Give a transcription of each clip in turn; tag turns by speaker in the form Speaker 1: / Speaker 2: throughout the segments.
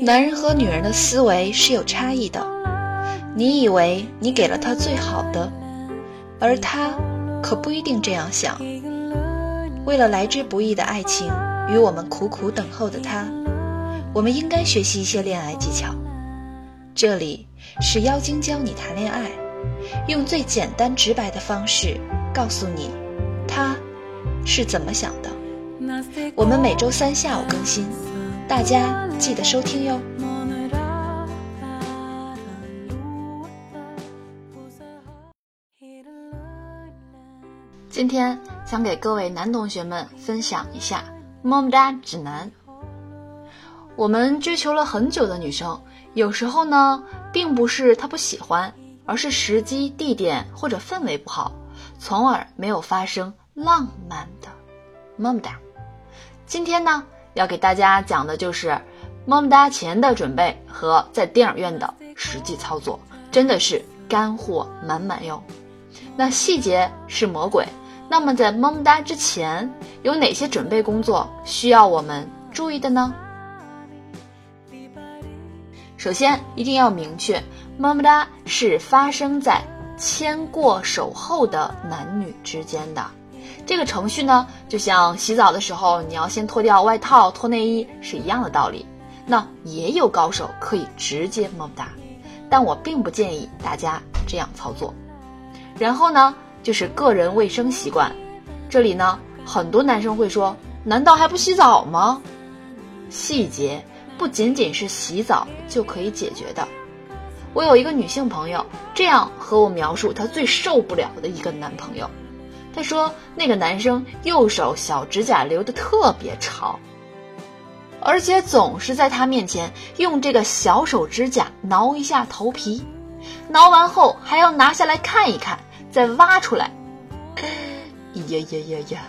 Speaker 1: 男人和女人的思维是有差异的，你以为你给了他最好的，而他可不一定这样想。为了来之不易的爱情与我们苦苦等候的他，我们应该学习一些恋爱技巧。这里是妖精教你谈恋爱，用最简单直白的方式告诉你他是怎么想的。我们每周三下午更新。大家记得收听哟。今天想给各位男同学们分享一下么么哒指南。我们追求了很久的女生，有时候呢，并不是她不喜欢，而是时机、地点或者氛围不好，从而没有发生浪漫的么么哒。今天呢？要给大家讲的就是么么哒前的准备和在电影院的实际操作，真的是干货满满哟。那细节是魔鬼，那么在么么哒之前有哪些准备工作需要我们注意的呢？首先一定要明确，么么哒是发生在牵过手后的男女之间的。这个程序呢，就像洗澡的时候，你要先脱掉外套、脱内衣是一样的道理。那也有高手可以直接么么哒，但我并不建议大家这样操作。然后呢，就是个人卫生习惯。这里呢，很多男生会说：“难道还不洗澡吗？”细节不仅仅是洗澡就可以解决的。我有一个女性朋友，这样和我描述她最受不了的一个男朋友。她说：“那个男生右手小指甲留的特别长，而且总是在她面前用这个小手指甲挠一下头皮，挠完后还要拿下来看一看，再挖出来。呀呀呀呀！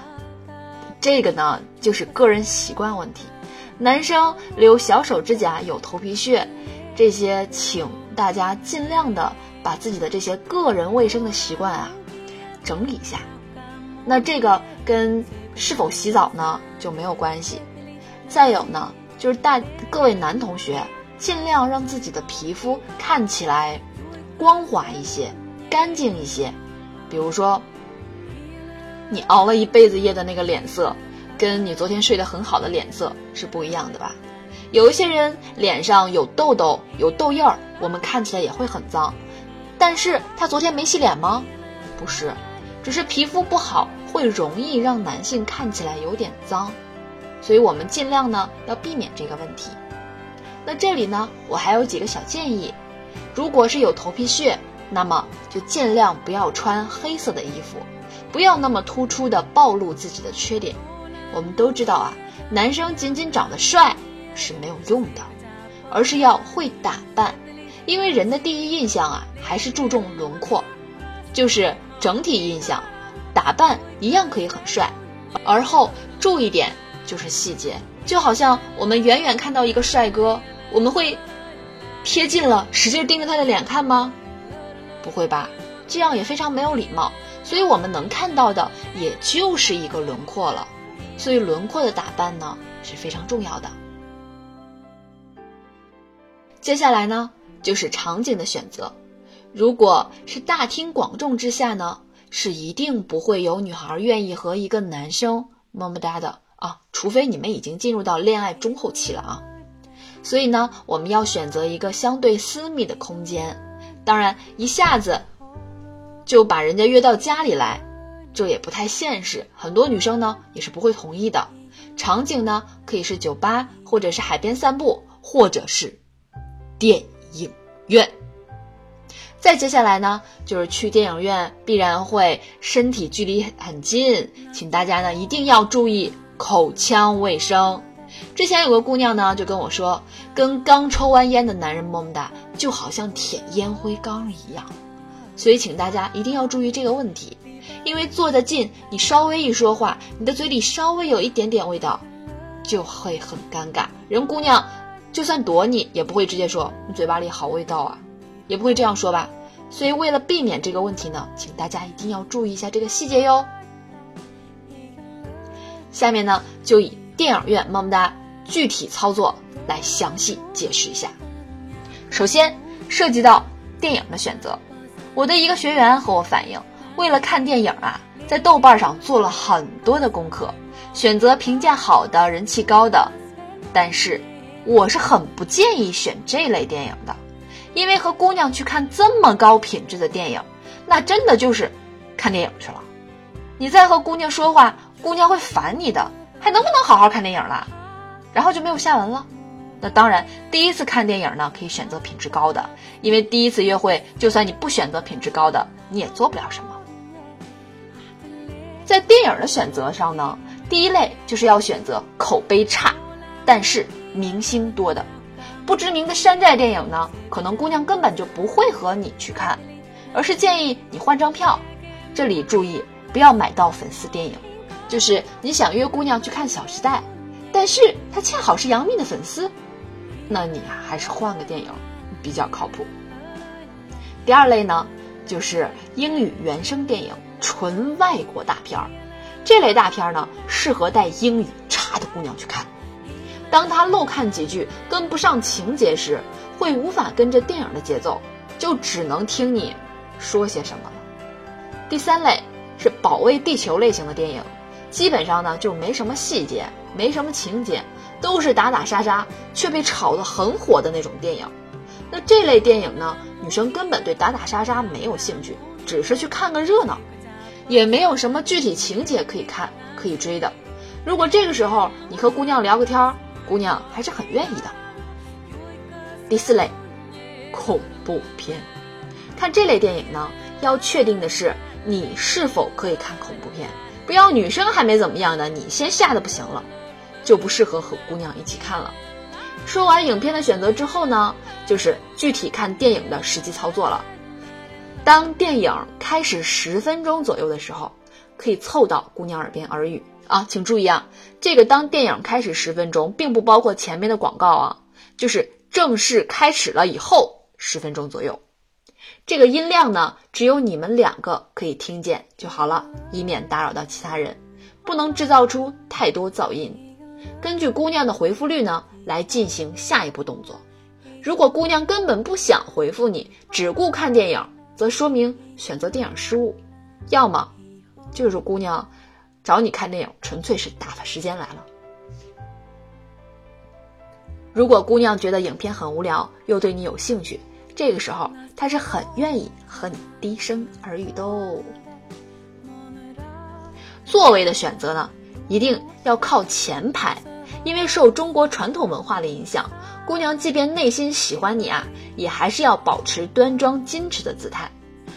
Speaker 1: 这个呢，就是个人习惯问题。男生留小手指甲有头皮屑，这些请大家尽量的把自己的这些个人卫生的习惯啊整理一下。”那这个跟是否洗澡呢就没有关系。再有呢，就是大各位男同学尽量让自己的皮肤看起来光滑一些、干净一些。比如说，你熬了一辈子夜的那个脸色，跟你昨天睡得很好的脸色是不一样的吧？有一些人脸上有痘痘、有痘印儿，我们看起来也会很脏。但是他昨天没洗脸吗？不是。只是皮肤不好，会容易让男性看起来有点脏，所以我们尽量呢要避免这个问题。那这里呢，我还有几个小建议：如果是有头皮屑，那么就尽量不要穿黑色的衣服，不要那么突出的暴露自己的缺点。我们都知道啊，男生仅仅长得帅是没有用的，而是要会打扮，因为人的第一印象啊还是注重轮廓，就是。整体印象，打扮一样可以很帅，而后注意点就是细节，就好像我们远远看到一个帅哥，我们会贴近了，使劲盯着他的脸看吗？不会吧，这样也非常没有礼貌。所以我们能看到的也就是一个轮廓了，所以轮廓的打扮呢是非常重要的。接下来呢就是场景的选择。如果是大庭广众之下呢，是一定不会有女孩愿意和一个男生么么哒的啊，除非你们已经进入到恋爱中后期了啊。所以呢，我们要选择一个相对私密的空间。当然，一下子就把人家约到家里来，这也不太现实。很多女生呢也是不会同意的。场景呢可以是酒吧，或者是海边散步，或者是电影院。再接下来呢，就是去电影院必然会身体距离很近，请大家呢一定要注意口腔卫生。之前有个姑娘呢就跟我说，跟刚抽完烟的男人么么哒，就好像舔烟灰缸一样。所以请大家一定要注意这个问题，因为坐得近，你稍微一说话，你的嘴里稍微有一点点味道，就会很尴尬。人姑娘就算躲你，也不会直接说你嘴巴里好味道啊。也不会这样说吧，所以为了避免这个问题呢，请大家一定要注意一下这个细节哟。下面呢，就以电影院么么哒具体操作来详细解释一下。首先涉及到电影的选择，我的一个学员和我反映，为了看电影啊，在豆瓣上做了很多的功课，选择评价好的、人气高的。但是，我是很不建议选这类电影的，因为和姑娘去看这么高品质的电影，那真的就是看电影去了。你再和姑娘说话，姑娘会烦你的，还能不能好好看电影了？然后就没有下文了。那当然，第一次看电影呢，可以选择品质高的，因为第一次约会，就算你不选择品质高的，你也做不了什么。在电影的选择上呢，第一类就是要选择口碑差。但是明星多的不知名的山寨电影呢，可能姑娘根本就不会和你去看，而是建议你换张票。这里注意不要买到粉丝电影，就是你想约姑娘去看《小时代》，但是她恰好是杨幂的粉丝，那你啊还是换个电影比较靠谱。第二类呢，就是英语原声电影，纯外国大片儿，这类大片儿呢适合带英语差的姑娘去看。当他漏看几句，跟不上情节时，会无法跟着电影的节奏，就只能听你说些什么了。第三类是保卫地球类型的电影，基本上呢就没什么细节，没什么情节，都是打打杀杀，却被炒得很火的那种电影。那这类电影呢，女生根本对打打杀杀没有兴趣，只是去看个热闹，也没有什么具体情节可以看可以追的。如果这个时候你和姑娘聊个天儿，姑娘还是很愿意的。第四类，恐怖片。看这类电影呢，要确定的是你是否可以看恐怖片，不要女生还没怎么样呢，你先吓得不行了，就不适合和姑娘一起看了。说完影片的选择之后呢，就是具体看电影的实际操作了。当电影开始十分钟左右的时候，可以凑到姑娘耳边耳语。啊，请注意啊，这个当电影开始十分钟，并不包括前面的广告啊，就是正式开始了以后十分钟左右，这个音量呢，只有你们两个可以听见就好了，以免打扰到其他人，不能制造出太多噪音。根据姑娘的回复率呢，来进行下一步动作。如果姑娘根本不想回复你，只顾看电影，则说明选择电影失误，要么就是姑娘。找你看电影纯粹是打发时间来了。如果姑娘觉得影片很无聊，又对你有兴趣，这个时候她是很愿意和你低声耳语的哦。座位的选择呢，一定要靠前排，因为受中国传统文化的影响，姑娘即便内心喜欢你啊，也还是要保持端庄矜持的姿态。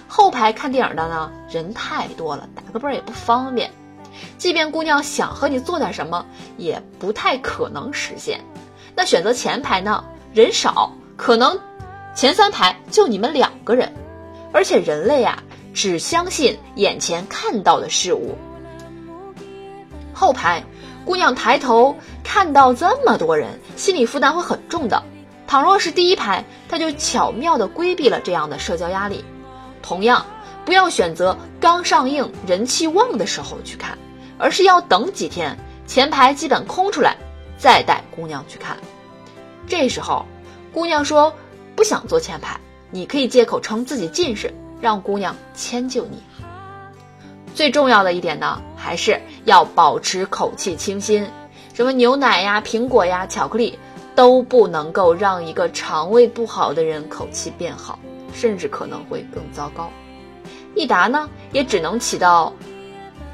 Speaker 1: 后排看电影的呢，人太多了，打个啵也不方便。即便姑娘想和你做点什么，也不太可能实现。那选择前排呢？人少，可能前三排就你们两个人，而且人类啊，只相信眼前看到的事物。后排，姑娘抬头看到这么多人，心理负担会很重的。倘若是第一排，她就巧妙地规避了这样的社交压力。同样，不要选择刚上映、人气旺的时候去看。而是要等几天，前排基本空出来，再带姑娘去看。这时候，姑娘说不想坐前排，你可以借口称自己近视，让姑娘迁就你。最重要的一点呢，还是要保持口气清新，什么牛奶呀、苹果呀、巧克力都不能够让一个肠胃不好的人口气变好，甚至可能会更糟糕。益达呢，也只能起到。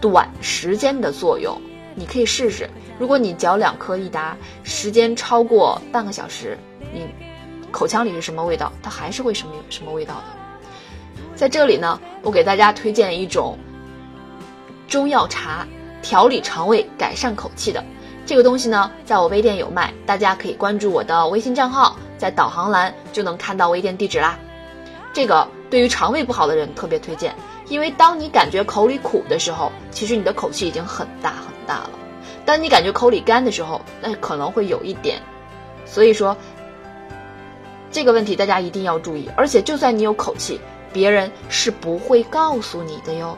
Speaker 1: 短时间的作用，你可以试试。如果你嚼两颗益达，时间超过半个小时，你口腔里是什么味道，它还是会什么什么味道的。在这里呢，我给大家推荐一种中药茶，调理肠胃、改善口气的这个东西呢，在我微店有卖，大家可以关注我的微信账号，在导航栏就能看到微店地址啦。这个对于肠胃不好的人特别推荐。因为当你感觉口里苦的时候，其实你的口气已经很大很大了。当你感觉口里干的时候，那可能会有一点。所以说，这个问题大家一定要注意。而且，就算你有口气，别人是不会告诉你的哟。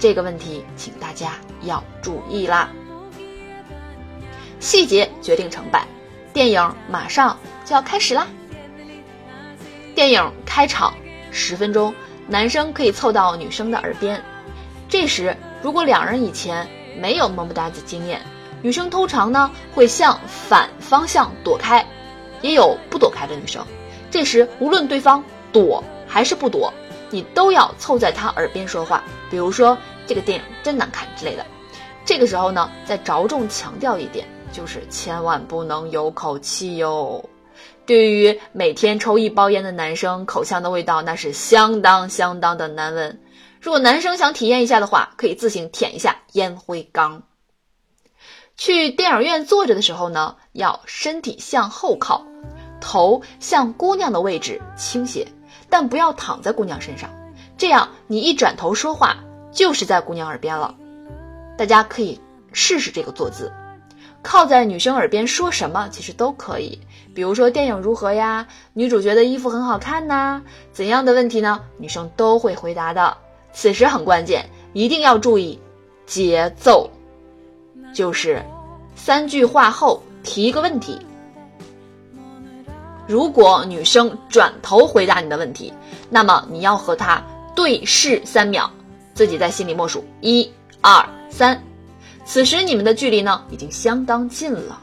Speaker 1: 这个问题，请大家要注意啦。细节决定成败，电影马上就要开始啦。电影开场十分钟，男生可以凑到女生的耳边，这时如果两人以前没有么么哒的经验，女生通常呢会向反方向躲开，也有不躲开的女生。这时无论对方躲还是不躲，你都要凑在他耳边说话，比如说这个电影真难看之类的。这个时候呢，再着重强调一点，就是千万不能有口气哟。对于每天抽一包烟的男生，口腔的味道那是相当相当的难闻。如果男生想体验一下的话，可以自行舔一下烟灰缸。去电影院坐着的时候呢，要身体向后靠，头向姑娘的位置倾斜，但不要躺在姑娘身上，这样你一转头说话就是在姑娘耳边了。大家可以试试这个坐姿，靠在女生耳边说什么其实都可以，比如说电影如何呀，女主角的衣服很好看呐，怎样的问题呢？女生都会回答的。此时很关键，一定要注意节奏。就是三句话后提一个问题。如果女生转头回答你的问题，那么你要和她对视三秒，自己在心里默数一二三。此时你们的距离呢已经相当近了。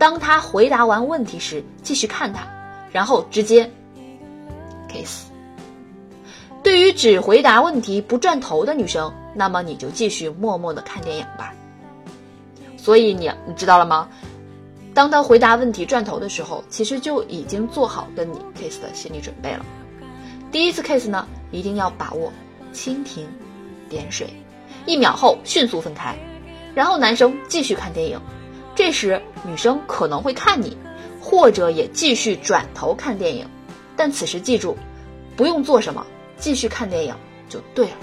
Speaker 1: 当他回答完问题时，继续看他，然后直接 kiss。对于只回答问题不转头的女生，那么你就继续默默的看电影吧。所以你你知道了吗？当他回答问题转头的时候，其实就已经做好跟你 kiss 的心理准备了。第一次 kiss 呢，一定要把握蜻蜓点水，一秒后迅速分开，然后男生继续看电影。这时女生可能会看你，或者也继续转头看电影，但此时记住，不用做什么，继续看电影就对了。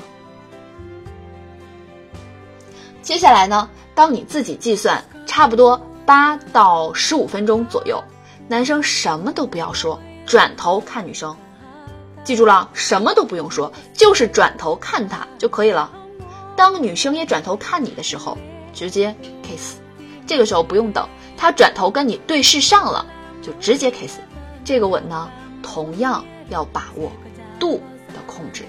Speaker 1: 接下来呢？当你自己计算差不多八到十五分钟左右，男生什么都不要说，转头看女生，记住了，什么都不用说，就是转头看她就可以了。当女生也转头看你的时候，直接 kiss。这个时候不用等，他转头跟你对视上了，就直接 kiss。这个吻呢，同样要把握度的控制，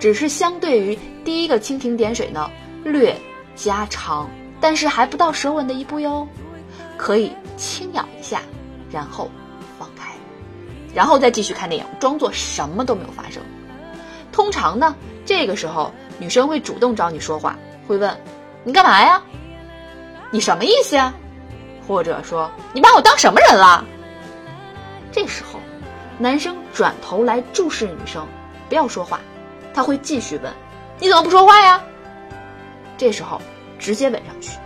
Speaker 1: 只是相对于第一个蜻蜓点水呢，略加长。但是还不到舌吻的一步哟，可以轻咬一下，然后放开，然后再继续看电影，装作什么都没有发生。通常呢，这个时候女生会主动找你说话，会问：“你干嘛呀？你什么意思呀？”或者说：“你把我当什么人了？”这时候，男生转头来注视女生，不要说话，他会继续问：“你怎么不说话呀？”这时候。直接吻上去，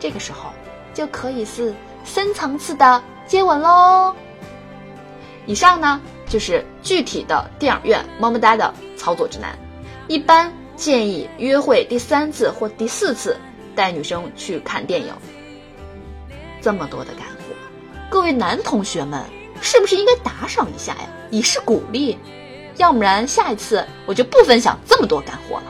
Speaker 1: 这个时候就可以是深层次的接吻喽。以上呢就是具体的电影院么么哒的操作指南。一般建议约会第三次或第四次带女生去看电影。这么多的干货，各位男同学们是不是应该打赏一下呀，以示鼓励？要不然下一次我就不分享这么多干货了。